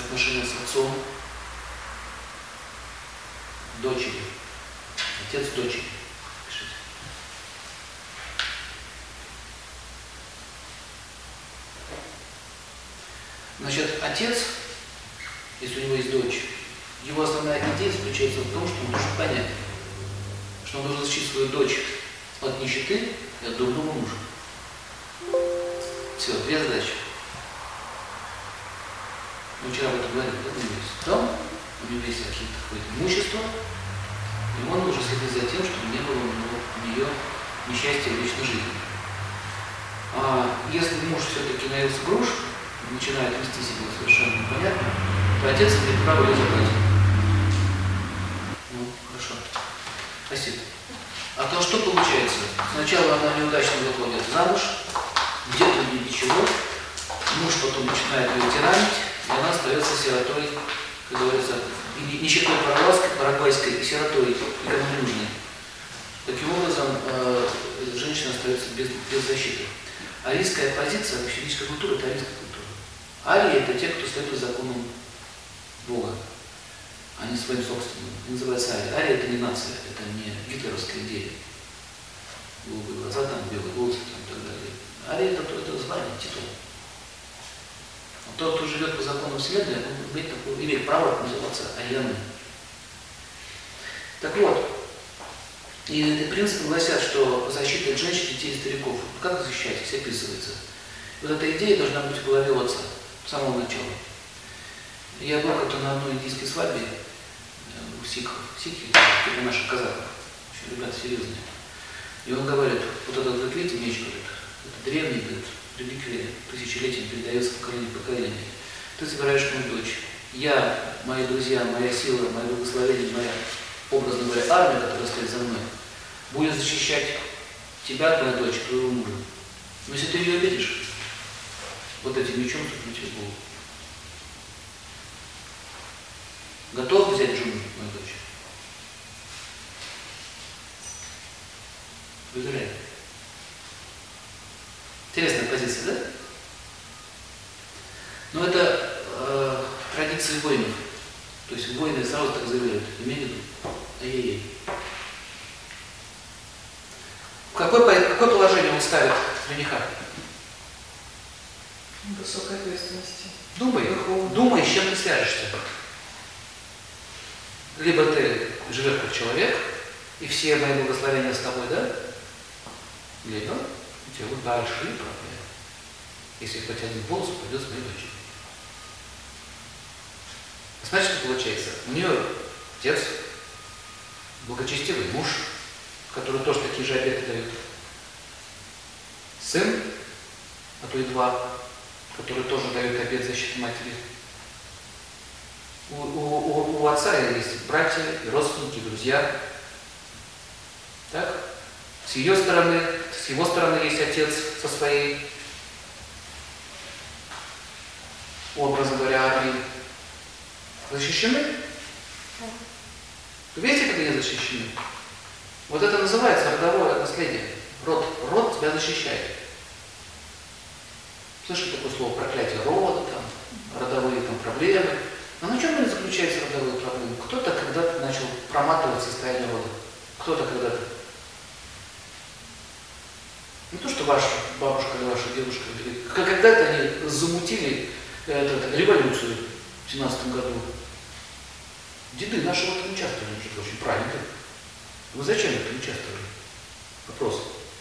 отношения с отцом, дочери. Отец дочери. Пишите. Значит, отец, если у него есть дочь, его основная идея заключается в том, что он должен понять, что он должен защитить свою дочь от нищеты и от дурного мужа. Все, две задачи. Мы вчера об этом говорили, да, у него есть дом, у него есть какие-то какое-то имущество, и он уже следит за тем, чтобы не было у, него, у нее несчастья в личной жизни. А если муж все-таки наелся груш, начинает вести себя совершенно непонятно, то отец имеет право ее забрать. Ну, хорошо. Спасибо. А то что получается? Сначала она неудачно выходит замуж, где-то ни ничего, муж потом начинает ее тиранить, и она остается сиротой, как говорится, нищетой парагвайской, сиротой, нужной. Таким образом, э, женщина остается без, без защиты. Арийская позиция, вообще арийская культура – это арийская культура. Арии – это те, кто следует законам Бога, а не своим собственным. Это называется Ария. Ария – это не нация, это не гитлеровская идея. Голубые глаза, там, белые волосы там, и так далее. Ария – это, это звание, титул. Тот, кто живет по законам Вселенной, он имеет, такое, имеет право называться арианом. Так вот, и эти принципы гласят, что защита женщин, детей и стариков, как защищать, все описывается. Вот эта идея должна быть в голове отца с самого начала. Я был как-то на одной индийской свадьбе у сикхов, сикхи, типа наших казахов, еще ребята серьезные. И он говорит, вот этот, вот видите, меч, говорит, это древний, говорит, реликвия тысячелетиями передается поколение поколение. Ты собираешь мою дочь. Я, мои друзья, моя сила, мое благословение, моя, образно говоря, армия, которая стоит за мной, будет защищать тебя, твоя дочь, твоего мужа. Но если ты ее обидишь, вот этим мечом тебе голову. Готов взять жену, мою дочь? В Израиле. Интересная позиция, да? Но это э, традиции воинов. То есть воины сразу так заявляют, имей в виду, ай-яй-яй. Какое, какое положение он ставит жениха? Высокой ответственности. Думай, Духовно. думай, с чем ты свяжешься. Либо ты живешь как человек, и все мои благословения с тобой, да? Либо будут большие проблемы. Если хоть один волос упадет с моей дочери. Смотрите, что получается. У нее отец, благочестивый муж, который тоже такие же обеты дает. Сын, а то и два, который тоже дает обет защиты матери. У, у, у, у отца есть братья, и родственники, и друзья. Так? С ее стороны, с его стороны есть отец со своей, образно говоря, армией. Защищены? Вы видите, как они защищены? Вот это называется родовое наследие. Род, род тебя защищает. Слышали такое слово проклятие рода, там, родовые там, проблемы. Но на чем они заключаются родовые проблемы? Кто-то когда-то начал проматывать состояние рода. Кто-то когда-то. Не то, что ваша бабушка или ваша дедушка, когда-то они замутили этот, революцию в 17 году. Деды наши в этом участвовали, между правильно. Вы зачем в участвовали? Вопрос.